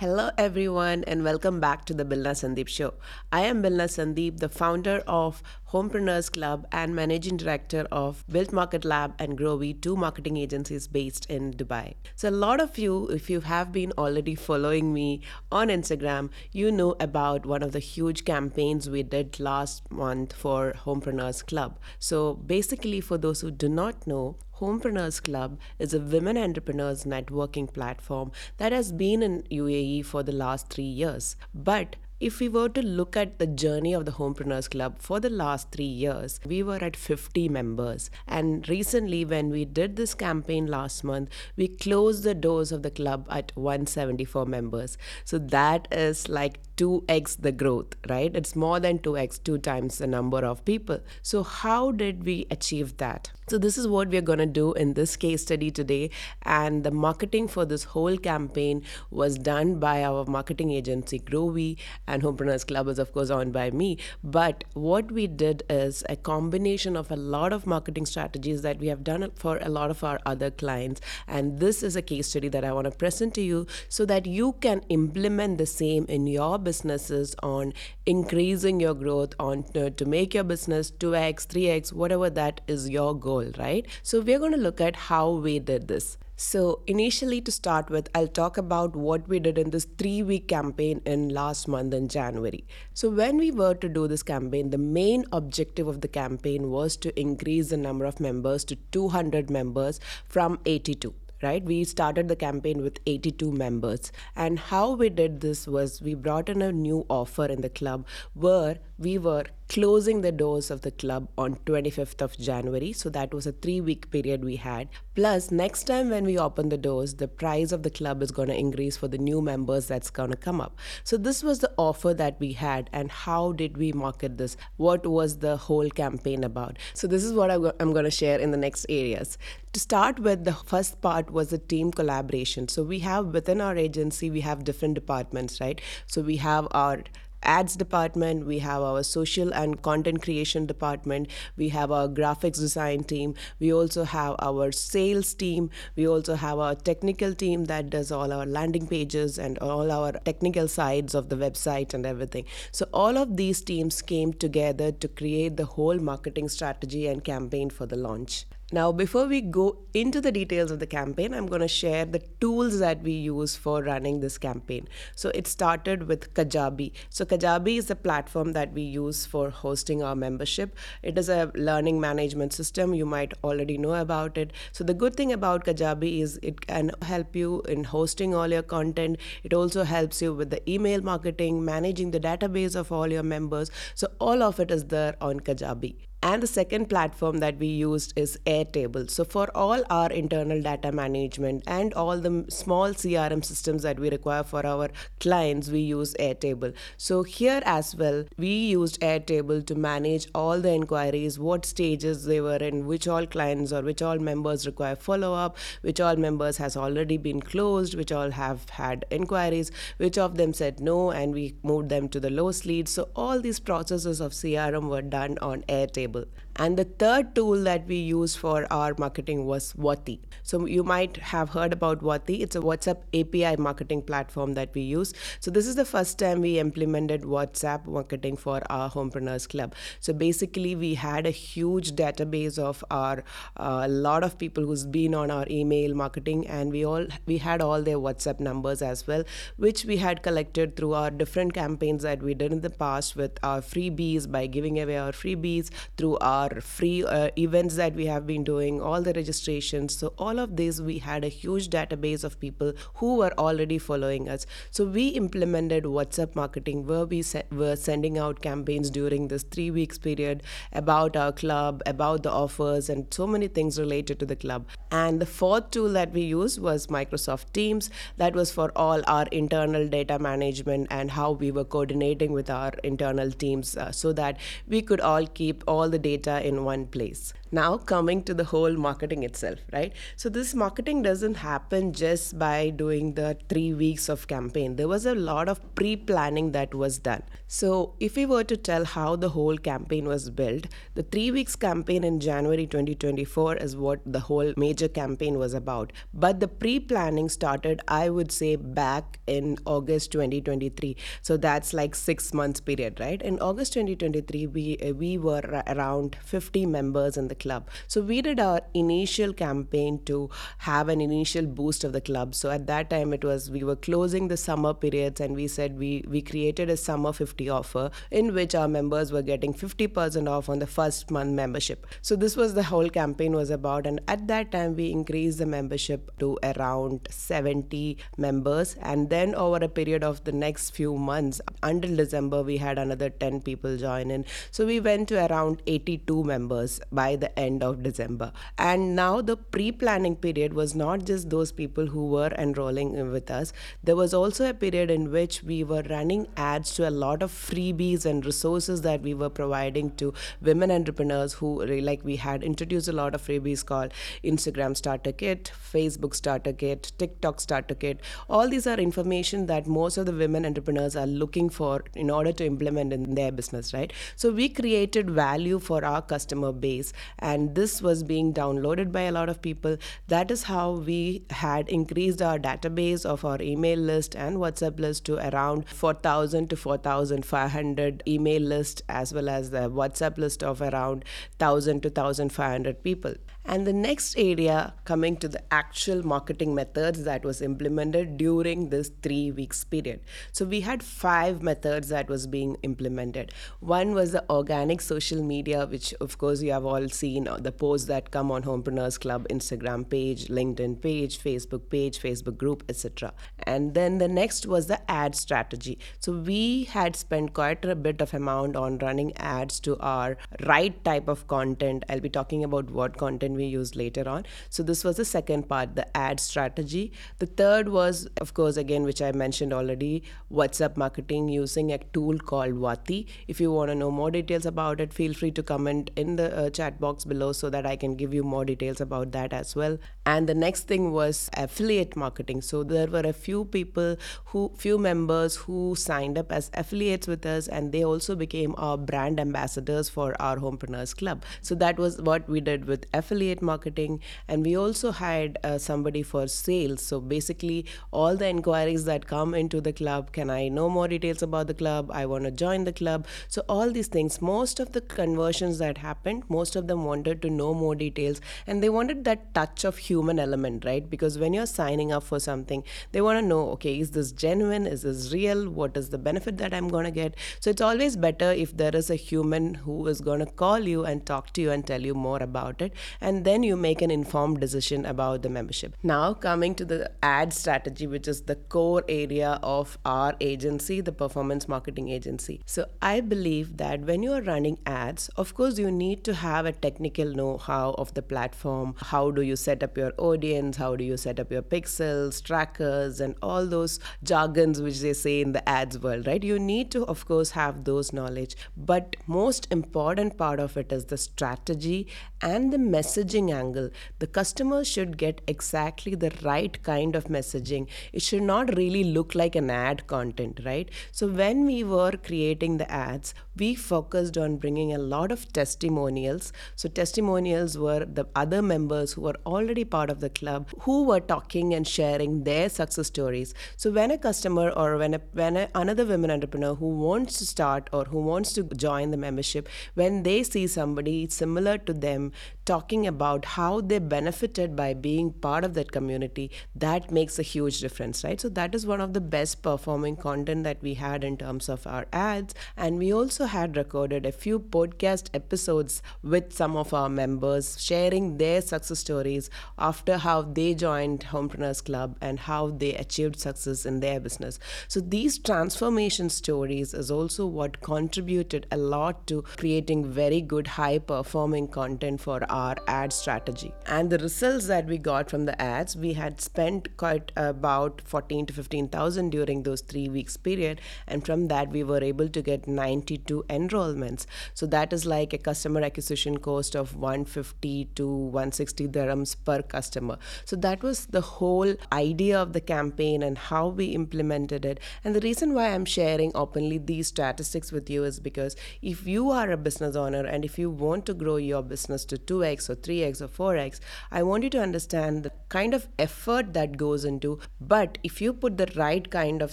Hello, everyone, and welcome back to the Bilna Sandeep Show. I am Bilna Sandeep, the founder of Homepreneurs Club and managing director of Built Market Lab and Growwie, two marketing agencies based in Dubai. So, a lot of you, if you have been already following me on Instagram, you know about one of the huge campaigns we did last month for Homepreneurs Club. So, basically, for those who do not know, Homepreneurs Club is a women entrepreneurs networking platform that has been in UAE for the last three years. But if we were to look at the journey of the Homepreneurs Club for the last three years, we were at 50 members. And recently, when we did this campaign last month, we closed the doors of the club at 174 members. So that is like 2x the growth, right? It's more than 2x, two times the number of people. So, how did we achieve that? So, this is what we're going to do in this case study today. And the marketing for this whole campaign was done by our marketing agency, Growwie, and Homepreneurs Club is, of course, owned by me. But what we did is a combination of a lot of marketing strategies that we have done for a lot of our other clients. And this is a case study that I want to present to you so that you can implement the same in your businesses on increasing your growth on to, to make your business 2x 3x whatever that is your goal right so we're going to look at how we did this so, initially, to start with, I'll talk about what we did in this three week campaign in last month in January. So, when we were to do this campaign, the main objective of the campaign was to increase the number of members to 200 members from 82 right? We started the campaign with 82 members. And how we did this was we brought in a new offer in the club where we were closing the doors of the club on 25th of January. So that was a three week period we had. Plus, next time when we open the doors, the price of the club is going to increase for the new members that's going to come up. So this was the offer that we had. And how did we market this? What was the whole campaign about? So this is what I'm going to share in the next areas. To start with, the first part was the team collaboration. So we have within our agency, we have different departments, right? So we have our ads department, we have our social and content creation department, we have our graphics design team, we also have our sales team, we also have our technical team that does all our landing pages and all our technical sides of the website and everything. So, all of these teams came together to create the whole marketing strategy and campaign for the launch. Now, before we go into the details of the campaign, I'm going to share the tools that we use for running this campaign. So, it started with Kajabi. So, Kajabi is a platform that we use for hosting our membership. It is a learning management system. You might already know about it. So, the good thing about Kajabi is it can help you in hosting all your content. It also helps you with the email marketing, managing the database of all your members. So, all of it is there on Kajabi. And the second platform that we used is Airtable. So, for all our internal data management and all the small CRM systems that we require for our clients, we use Airtable. So, here as well, we used Airtable to manage all the inquiries, what stages they were in, which all clients or which all members require follow up, which all members has already been closed, which all have had inquiries, which of them said no, and we moved them to the lowest lead. So, all these processes of CRM were done on Airtable table. And the third tool that we use for our marketing was Wati. So you might have heard about Wati. It's a WhatsApp API marketing platform that we use. So this is the first time we implemented WhatsApp marketing for our Homepreneurs Club. So basically, we had a huge database of our a uh, lot of people who's been on our email marketing, and we all we had all their WhatsApp numbers as well, which we had collected through our different campaigns that we did in the past with our freebies by giving away our freebies through our free uh, events that we have been doing, all the registrations. So, all of this, we had a huge database of people who were already following us. So, we implemented WhatsApp marketing where we se- were sending out campaigns during this three weeks period about our club, about the offers, and so many things related to the club. And the fourth tool that we used was Microsoft Teams. That was for all our internal data management and how we were coordinating with our internal teams uh, so that we could all keep all the data in one place. Now, coming to the whole marketing itself, right? So, this marketing doesn't happen just by doing the three weeks of campaign. There was a lot of pre planning that was done. So, if we were to tell how the whole campaign was built, the three weeks campaign in January 2024 is what the whole major campaign was about. But the pre planning started, I would say, back in August 2023. So, that's like six months period, right? In August 2023, we, we were around 50 members in the club. So we did our initial campaign to have an initial boost of the club. So at that time it was we were closing the summer periods and we said we we created a summer 50 offer in which our members were getting 50% off on the first month membership. So this was the whole campaign was about and at that time we increased the membership to around 70 members and then over a period of the next few months until December we had another 10 people join in. So we went to around 82 members by the the end of December. And now the pre planning period was not just those people who were enrolling with us, there was also a period in which we were running ads to a lot of freebies and resources that we were providing to women entrepreneurs who, like, we had introduced a lot of freebies called Instagram Starter Kit, Facebook Starter Kit, TikTok Starter Kit. All these are information that most of the women entrepreneurs are looking for in order to implement in their business, right? So we created value for our customer base and this was being downloaded by a lot of people. That is how we had increased our database of our email list and WhatsApp list to around 4,000 to 4,500 email list as well as the WhatsApp list of around 1,000 to 1,500 people. And the next area coming to the actual marketing methods that was implemented during this three weeks period. So we had five methods that was being implemented. One was the organic social media, which of course you have all seen uh, the posts that come on Homepreneurs Club Instagram page, LinkedIn page, Facebook page, Facebook group, etc. And then the next was the ad strategy. So we had spent quite a bit of amount on running ads to our right type of content. I'll be talking about what content we use later on. So this was the second part, the ad strategy. The third was, of course, again, which I mentioned already, WhatsApp marketing using a tool called Wati. If you want to know more details about it, feel free to comment in the uh, chat box below so that I can give you more details about that as well. And the next thing was affiliate marketing. So there were a few people who, few members who signed up as affiliates with us, and they also became our brand ambassadors for our Homepreneurs Club. So that was what we did with affiliate affiliate marketing, and we also hired uh, somebody for sales. So basically, all the inquiries that come into the club can I know more details about the club? I want to join the club. So, all these things, most of the conversions that happened, most of them wanted to know more details and they wanted that touch of human element, right? Because when you're signing up for something, they want to know okay, is this genuine? Is this real? What is the benefit that I'm going to get? So, it's always better if there is a human who is going to call you and talk to you and tell you more about it. And and then you make an informed decision about the membership. Now, coming to the ad strategy, which is the core area of our agency, the performance marketing agency. So, I believe that when you are running ads, of course, you need to have a technical know how of the platform. How do you set up your audience? How do you set up your pixels, trackers, and all those jargons which they say in the ads world, right? You need to, of course, have those knowledge. But most important part of it is the strategy and the message messaging angle, the customer should get exactly the right kind of messaging. It should not really look like an ad content, right? So when we were creating the ads, we focused on bringing a lot of testimonials. So testimonials were the other members who were already part of the club who were talking and sharing their success stories. So when a customer or when a, when a, another women entrepreneur who wants to start or who wants to join the membership, when they see somebody similar to them talking about how they benefited by being part of that community, that makes a huge difference, right? So that is one of the best performing content that we had in terms of our ads. And we also had recorded a few podcast episodes with some of our members sharing their success stories after how they joined Homepreneurs Club and how they achieved success in their business. So these transformation stories is also what contributed a lot to creating very good high performing content for our ad strategy. And the results that we got from the ads, we had spent quite about 14 to 15,000 during those three weeks period. And from that, we were able to get 92 enrollments. So that is like a customer acquisition cost of 150 to 160 dirhams per customer. So that was the whole idea of the campaign and how we implemented it. And the reason why I'm sharing openly these statistics with you is because if you are a business owner and if you want to grow your business to 2x or 3x or 4x, I want you to understand the kind of effort that goes into. But if you put the right kind of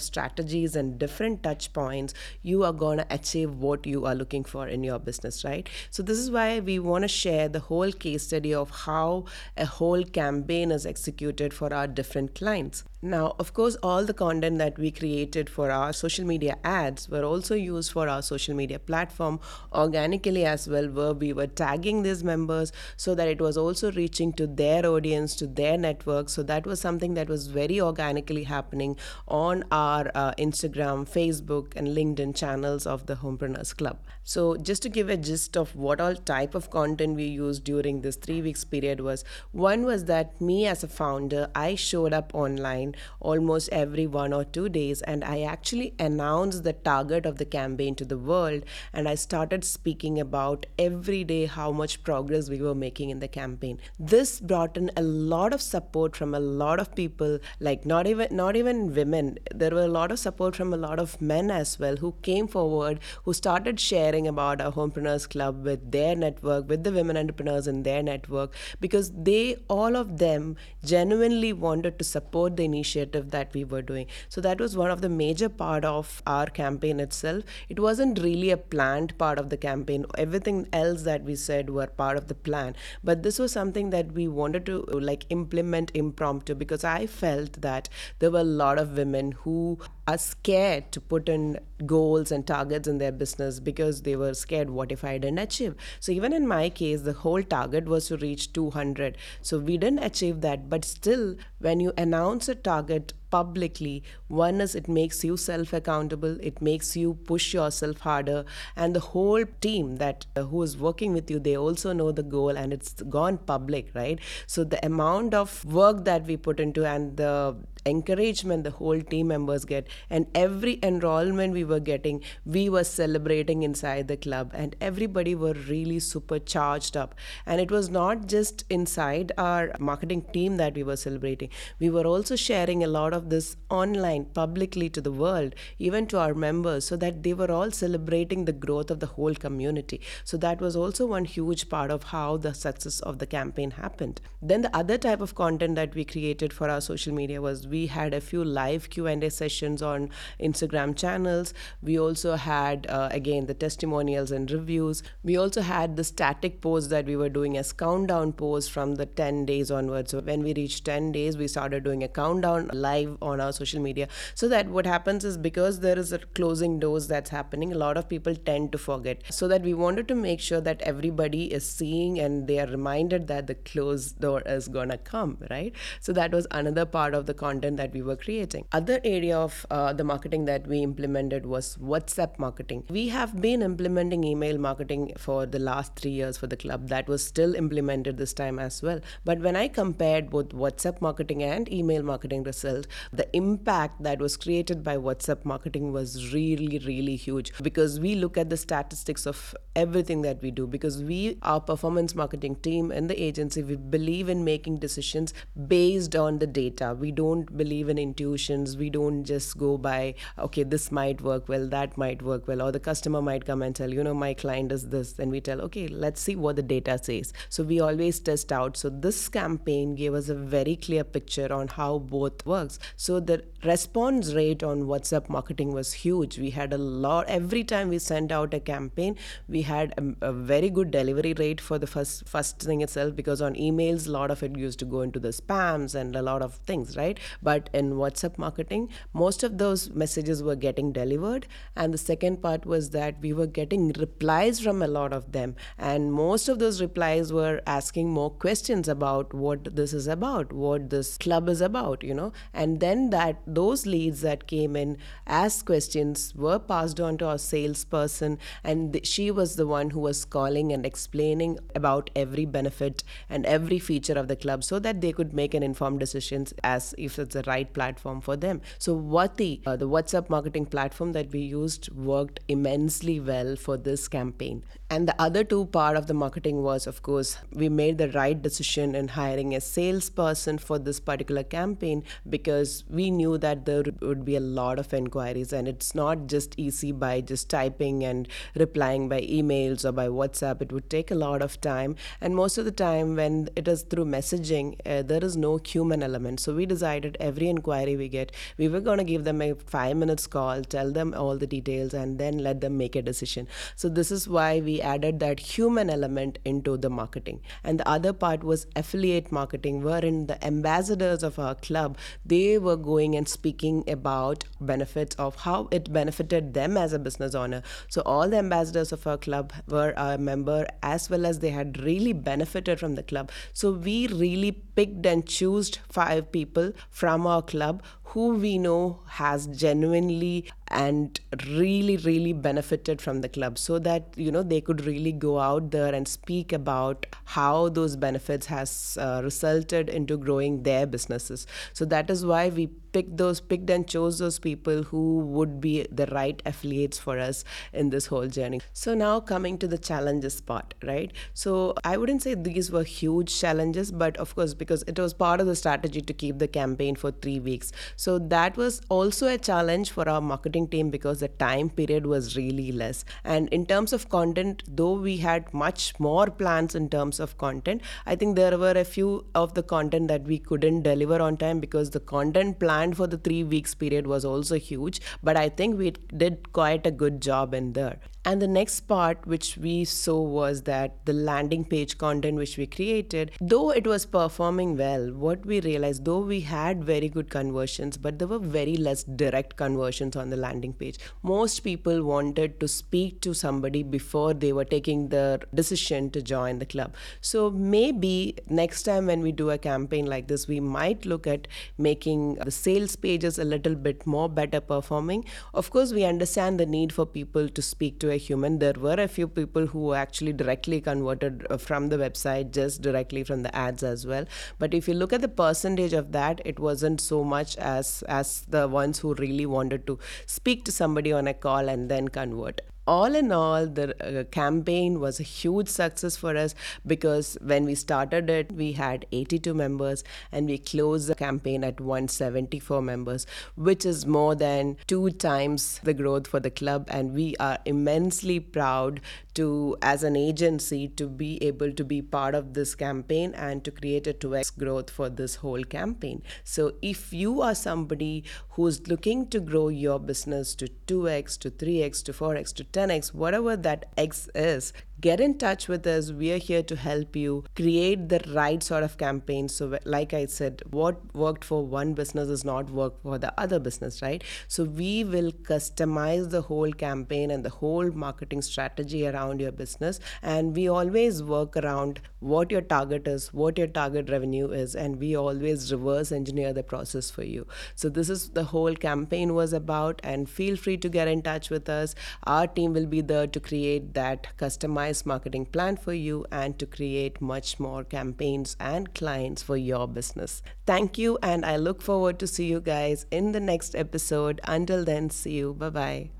strategies and different touch points, you are going to achieve what you are looking for in your business, right? So, this is why we want to share the whole case study of how a whole campaign is executed for our different clients. Now, of course, all the content that we created for our social media ads were also used for our social media platform organically as well, where we were tagging these members so that it was also reaching to their audience, to their network. So that was something that was very organically happening on our uh, Instagram, Facebook, and LinkedIn channels of the Homepreneurs Club. So, just to give a gist of what all type of content we used during this three weeks period was one was that me as a founder, I showed up online almost every one or two days and I actually announced the target of the campaign to the world and I started speaking about every day how much progress we were making in the campaign. This brought in a lot of support from a lot of people, like not even not even women. There were a lot of support from a lot of men as well who came forward, who started sharing about our Homepreneurs Club with their network, with the women entrepreneurs in their network, because they all of them genuinely wanted to support the initiative that we were doing. So that was one of the major part of our campaign itself. It wasn't really a planned part of the campaign. Everything else that we said were part of the plan. But this was something that we wanted to like implement impromptu because I felt that there were a lot of women who are scared to put in goals and targets in their business because they were scared what if I didn't achieve. So even in my case, the whole target was to reach 200. So we didn't achieve that, but still when you announce a target publicly. One is it makes you self accountable it makes you push yourself harder and the whole team that uh, who is working with you they also know the goal and it's gone public right? So the amount of work that we put into and the encouragement the whole team members get and every enrollment we were getting we were celebrating inside the club and everybody were really super charged up. And it was not just inside our marketing team that we were celebrating. We were also sharing a lot of this online publicly to the world, even to our members, so that they were all celebrating the growth of the whole community. So that was also one huge part of how the success of the campaign happened. Then the other type of content that we created for our social media was we had a few live Q&A sessions on Instagram channels. We also had uh, again the testimonials and reviews. We also had the static posts that we were doing as countdown posts from the 10 days onwards. So when we reached 10 days, we started doing a countdown live on our social media. So that what happens is because there is a closing doors that's happening a lot of people tend to forget. So that we wanted to make sure that everybody is seeing and they are reminded that the closed door is gonna come right? So that was another part of the content that we were creating. Other area of uh, the marketing that we implemented was whatsapp marketing. We have been implementing email marketing for the last three years for the club. That was still implemented this time as well. But when i compared both whatsapp marketing and email marketing results the impact that was created by WhatsApp marketing was really, really huge. Because we look at the statistics of everything that we do because we, our performance marketing team and the agency, we believe in making decisions based on the data. We don't believe in intuitions. We don't just go by, okay, this might work well, that might work well, or the customer might come and tell, you know, my client does this. And we tell, okay, let's see what the data says. So we always test out. So this campaign gave us a very clear picture on how both works. So the response rate on WhatsApp marketing was huge. We had a lot, every time we sent out a campaign, we had a, a, very good delivery rate for the first, first thing itself because on emails, a lot of it used to go into the spams and a lot of things, right? But in WhatsApp marketing, most of those messages were getting delivered. And the second part was that we were getting replies from a lot of them. And most of those replies were asking more questions about what this is about, what this club is about, you know, and then that those leads that came in as questions were passed on to our salesperson and she was the one who was calling and explaining about every benefit and every feature of the club so that they could make an informed decisions as if it's the right platform for them. So Wati, uh, the WhatsApp marketing platform that we used worked immensely well for this campaign. And the other two part of the marketing was, of course, we made the right decision in hiring a salesperson for this particular campaign because we knew that there would be a lot of inquiries and it's not just easy by just typing and replying by emails or by WhatsApp. It would take a lot of time. And most of the time, when it is through messaging, uh, there is no human element. So we decided every inquiry we get, we were going to give them a five minutes call, tell them all the details, and then let them make a decision. So this is why we added that human element into the marketing. And the other part was affiliate marketing, wherein the ambassadors of our club they were going and speaking about benefits of how it benefited them as a business owner. So all the ambassadors of our club were a member as well as they had really benefited from the club. So we really picked and chose five people from our club who we know has genuinely and really really benefited from the club so that you know they could really go out there and speak about how those benefits has uh, resulted into growing their businesses so that is why we picked those picked and chose those people who would be the right affiliates for us in this whole journey. So now coming to the challenges part right? So i wouldn't say these were huge challenges but of course because it was part of the strategy to keep the campaign for 3 weeks. So that was also a challenge for our marketing team because the time period was really less. And in terms of content, though we had much more plans in terms of content, I think there were a few of the content that we couldn't deliver on time because the content planned for the three weeks period was also huge. But I think we did quite a good job in there. And the next part which we saw was that the landing page content which we created, though it was performing well, what we realized, though we had very good conversions, but there were very less direct conversions on the landing page. Most people wanted to speak to somebody before they were taking the decision to join the club. So maybe next time when we do a campaign like this, we might look at making the sales pages a little bit more better performing. Of course, we understand the need for people to speak to a human. There were a few people who actually directly converted uh, from the website, just directly from the ads as well. But if you look at the percentage of that, it wasn't so much as as the ones who really wanted to speak to somebody on a call and then convert all in all, the uh, campaign was a huge success for us because when we started it, we had 82 members and we closed the campaign at 174 members, which is more than two times the growth for the club. And we are immensely proud to, as an agency, to be able to be part of this campaign and to create a 2x growth for this whole campaign. So if you are somebody who's looking to grow your business to 2x, to 3x, to 4x, to 10x, whatever that X is, get in touch with us. We are here to help you create the right sort of campaign. So, like I said, what worked for one business does not work for the other business, right? So, we will customize the whole campaign and the whole marketing strategy around your business. And we always work around what your target is, what your target revenue is, and we always reverse engineer the process for you. So, this is the whole campaign was about. And feel free to get in touch with us. Our team will be there to create that customized marketing plan for you and to create much more campaigns and clients for your business. Thank you, and I look forward to see you guys in the next episode. Until then, see you. Bye bye.